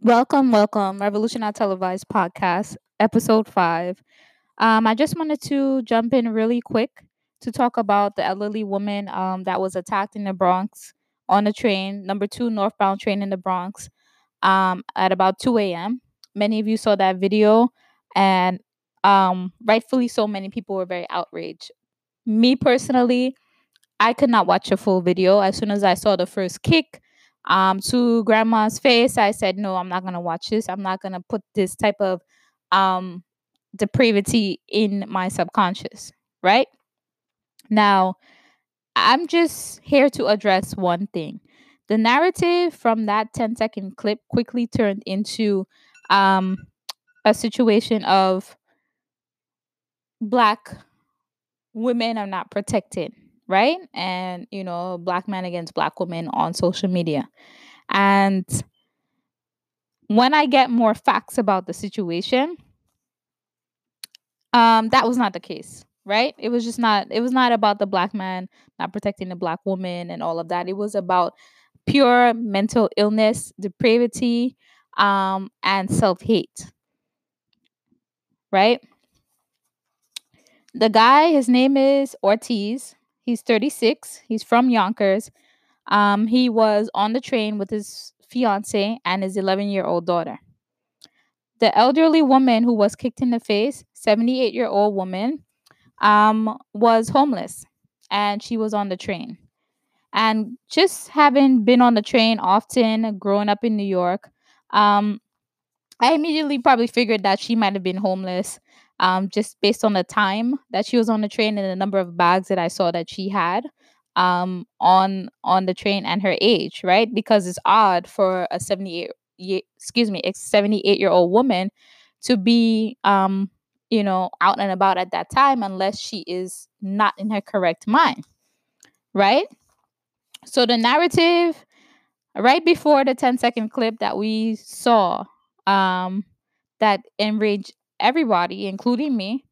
Welcome, welcome, Revolution Not Televised podcast, episode five. Um, I just wanted to jump in really quick to talk about the elderly woman um, that was attacked in the Bronx on a train, number two northbound train in the Bronx, um, at about 2 a.m. Many of you saw that video, and um, rightfully so, many people were very outraged. Me personally, I could not watch a full video. As soon as I saw the first kick um, to grandma's face, I said, No, I'm not going to watch this. I'm not going to put this type of um, depravity in my subconscious, right? Now, I'm just here to address one thing. The narrative from that 10 second clip quickly turned into um, a situation of black women are not protected right? And, you know, black men against black women on social media. And when I get more facts about the situation, um, that was not the case, right? It was just not, it was not about the black man not protecting the black woman and all of that. It was about pure mental illness, depravity, um, and self hate, right? The guy, his name is Ortiz. He's 36. He's from Yonkers. Um, he was on the train with his fiance and his 11 year old daughter. The elderly woman who was kicked in the face, 78 year old woman, um, was homeless and she was on the train. And just having been on the train often, growing up in New York, um, I immediately probably figured that she might have been homeless um, just based on the time that she was on the train and the number of bags that I saw that she had um, on on the train and her age, right? Because it's odd for a 78 year, excuse me, a 78 year old woman to be um, you know, out and about at that time unless she is not in her correct mind. Right? So the narrative right before the 10 second clip that we saw um that enraged everybody, including me,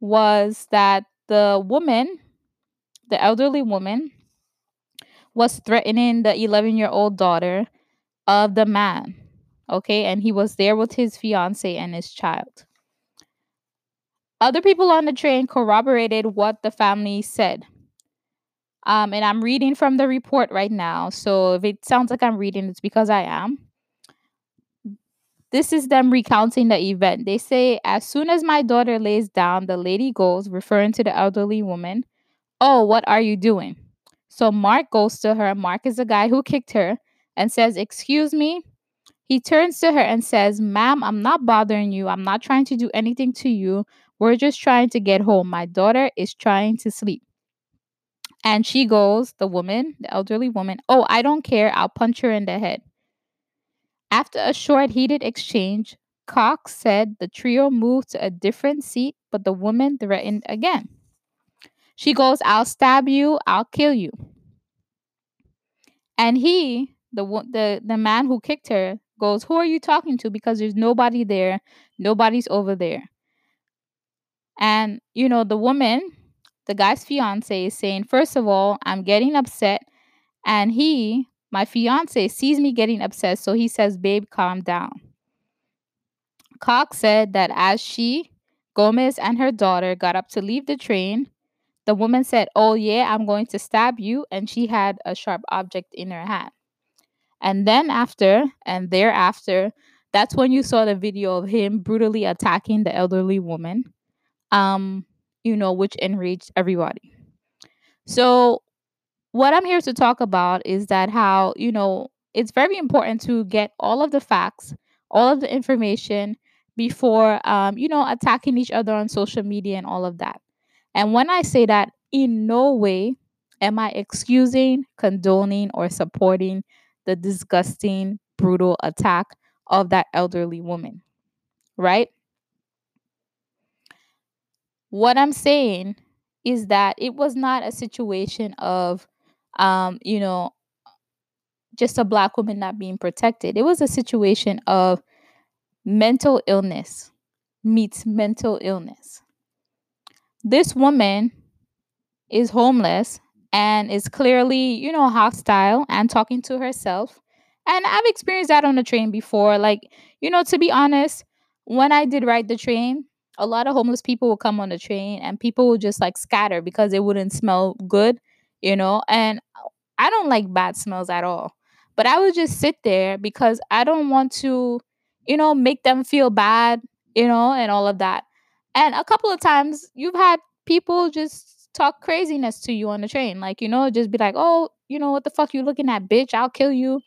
was that the woman, the elderly woman, was threatening the 11 year old daughter of the man. Okay. And he was there with his fiance and his child. Other people on the train corroborated what the family said. Um, and I'm reading from the report right now. So if it sounds like I'm reading, it's because I am. This is them recounting the event. They say, As soon as my daughter lays down, the lady goes, referring to the elderly woman, Oh, what are you doing? So Mark goes to her. Mark is the guy who kicked her and says, Excuse me. He turns to her and says, Ma'am, I'm not bothering you. I'm not trying to do anything to you. We're just trying to get home. My daughter is trying to sleep. And she goes, the woman, the elderly woman, Oh, I don't care. I'll punch her in the head. After a short heated exchange, Cox said the trio moved to a different seat, but the woman threatened again. She goes, I'll stab you, I'll kill you. And he, the, the, the man who kicked her, goes, Who are you talking to? Because there's nobody there, nobody's over there. And, you know, the woman, the guy's fiance, is saying, First of all, I'm getting upset. And he, my fiance sees me getting upset, so he says, Babe, calm down. Cox said that as she, Gomez, and her daughter got up to leave the train, the woman said, Oh, yeah, I'm going to stab you. And she had a sharp object in her hand. And then, after and thereafter, that's when you saw the video of him brutally attacking the elderly woman, um, you know, which enraged everybody. So, what I'm here to talk about is that how, you know, it's very important to get all of the facts, all of the information before, um, you know, attacking each other on social media and all of that. And when I say that, in no way am I excusing, condoning, or supporting the disgusting, brutal attack of that elderly woman, right? What I'm saying is that it was not a situation of um, you know, just a black woman not being protected. It was a situation of mental illness meets mental illness. This woman is homeless and is clearly, you know, hostile and talking to herself And I've experienced that on the train before. Like, you know, to be honest, when I did ride the train, a lot of homeless people would come on the train and people would just like scatter because it wouldn't smell good, you know? And I don't like bad smells at all. But I would just sit there because I don't want to, you know, make them feel bad, you know, and all of that. And a couple of times you've had people just talk craziness to you on the train. Like, you know, just be like, oh, you know, what the fuck you looking at, bitch? I'll kill you.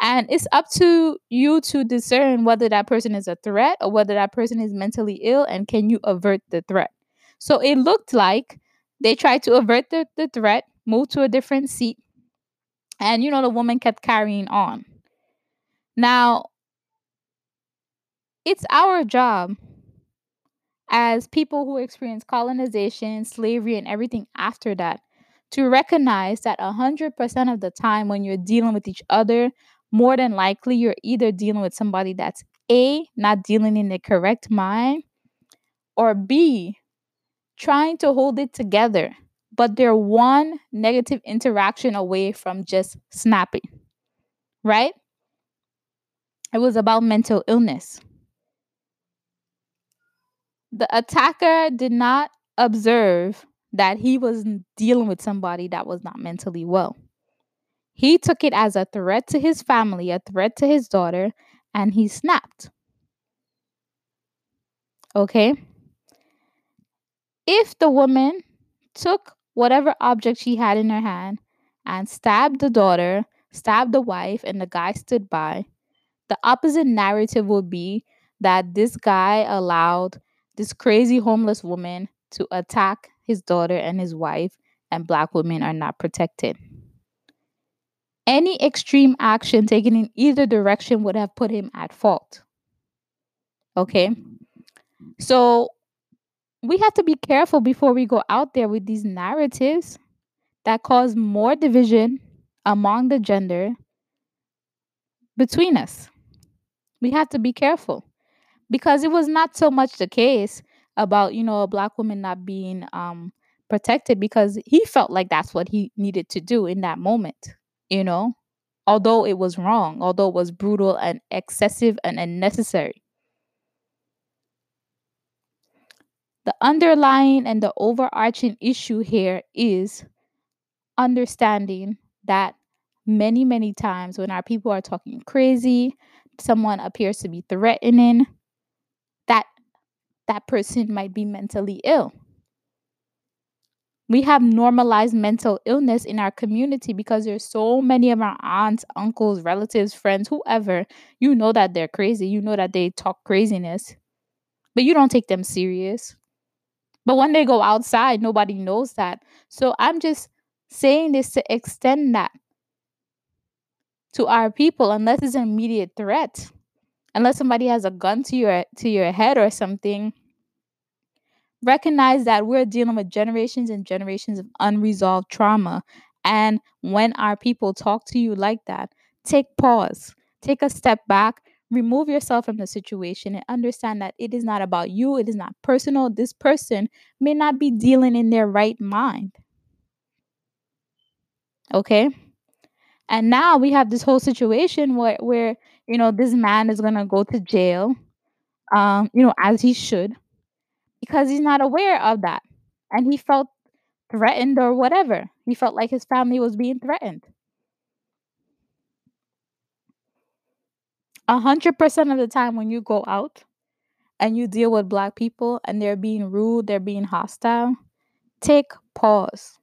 And it's up to you to discern whether that person is a threat or whether that person is mentally ill and can you avert the threat. So it looked like they tried to avert the, the threat, move to a different seat, and you know, the woman kept carrying on. Now, it's our job as people who experience colonization, slavery, and everything after that to recognize that 100% of the time when you're dealing with each other, more than likely you're either dealing with somebody that's A, not dealing in the correct mind, or B, trying to hold it together, but they're one negative interaction away from just snapping, right? It was about mental illness. The attacker did not observe that he was dealing with somebody that was not mentally well. He took it as a threat to his family, a threat to his daughter, and he snapped. Okay? If the woman took whatever object she had in her hand and stabbed the daughter, stabbed the wife, and the guy stood by, the opposite narrative would be that this guy allowed this crazy homeless woman to attack his daughter and his wife, and black women are not protected. Any extreme action taken in either direction would have put him at fault. Okay? So we have to be careful before we go out there with these narratives that cause more division among the gender between us. We have to be careful because it was not so much the case about, you know, a black woman not being um protected because he felt like that's what he needed to do in that moment you know, although it was wrong, although it was brutal and excessive and unnecessary. The underlying and the overarching issue here is understanding that many, many times when our people are talking crazy, someone appears to be threatening, that that person might be mentally ill we have normalized mental illness in our community because there's so many of our aunts, uncles, relatives, friends, whoever, you know that they're crazy. You know that they talk craziness, but you don't take them serious. But when they go outside, nobody knows that. So I'm just saying this to extend that to our people unless it's an immediate threat. Unless somebody has a gun to your to your head or something, recognize that we're dealing with generations and generations of unresolved trauma. And when our people talk to you like that, take pause, take a step back, remove yourself from the situation, and understand that it is not about you, it is not personal. This person may not be dealing in their right mind. Okay? And now we have this whole situation where, where you know, this man is going to go to jail, um, you know, as he should because he's not aware of that. And he felt threatened or whatever. He felt like his family was being threatened. A hundred percent of the time when you go out and you deal with black people and they're being rude, they're being hostile, take pause.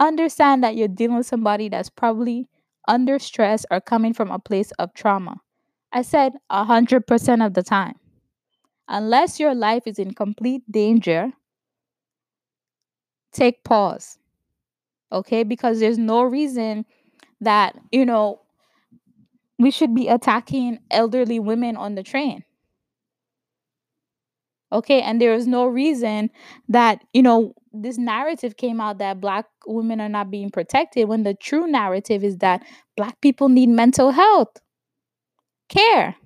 Understand that you're dealing with somebody that's probably under stress or coming from a place of trauma. I said a hundred percent of the time unless your life is in complete danger, take pause. Okay? Because there's no reason that, you know, we should be attacking elderly women on the train. Okay? And there is no reason that, you know, this narrative came out that black women are not being protected when the true narrative is that black people need mental health care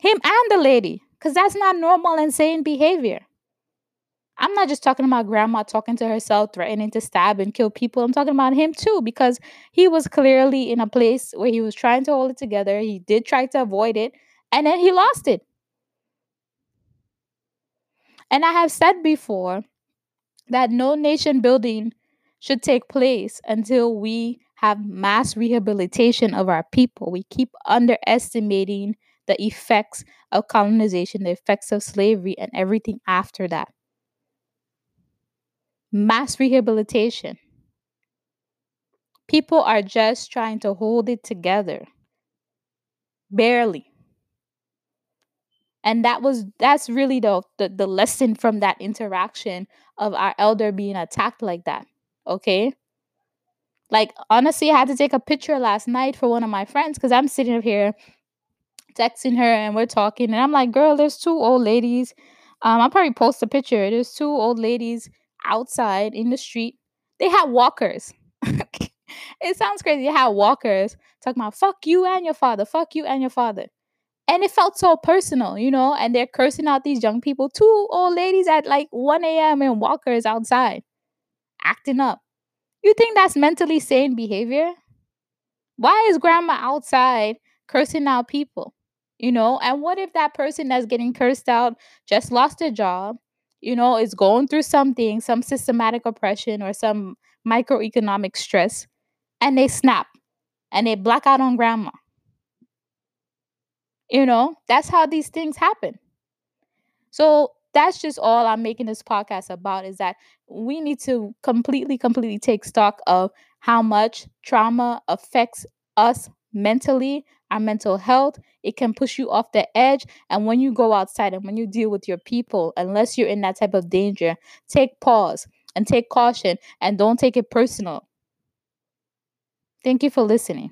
Him and the lady, because that's not normal and sane behavior. I'm not just talking about grandma talking to herself, threatening to stab and kill people. I'm talking about him too, because he was clearly in a place where he was trying to hold it together. He did try to avoid it, and then he lost it. And I have said before that no nation building should take place until we have mass rehabilitation of our people. We keep underestimating the effects of colonization, the effects of slavery, and everything after that. Mass rehabilitation. People are just trying to hold it together. Barely. And that was that's really the, the the lesson from that interaction of our elder being attacked like that. Okay? Like honestly, I had to take a picture last night for one of my friends because I'm sitting up here texting her and we're talking, and I'm like, "Girl, there's two old ladies." Um, I'll probably post a picture. There's two old ladies outside in the street. They had walkers. it sounds crazy. They had walkers talking about "fuck you and your father," "fuck you and your father," and it felt so personal, you know. And they're cursing out these young people. Two old ladies at like 1 a.m. in walkers outside, acting up. You think that's mentally sane behavior? Why is grandma outside cursing out people? You know, and what if that person that's getting cursed out just lost a job, you know, is going through something, some systematic oppression or some microeconomic stress, and they snap and they black out on grandma? You know, that's how these things happen. So that's just all I'm making this podcast about is that we need to completely, completely take stock of how much trauma affects us mentally, our mental health. It can push you off the edge. And when you go outside and when you deal with your people, unless you're in that type of danger, take pause and take caution and don't take it personal. Thank you for listening.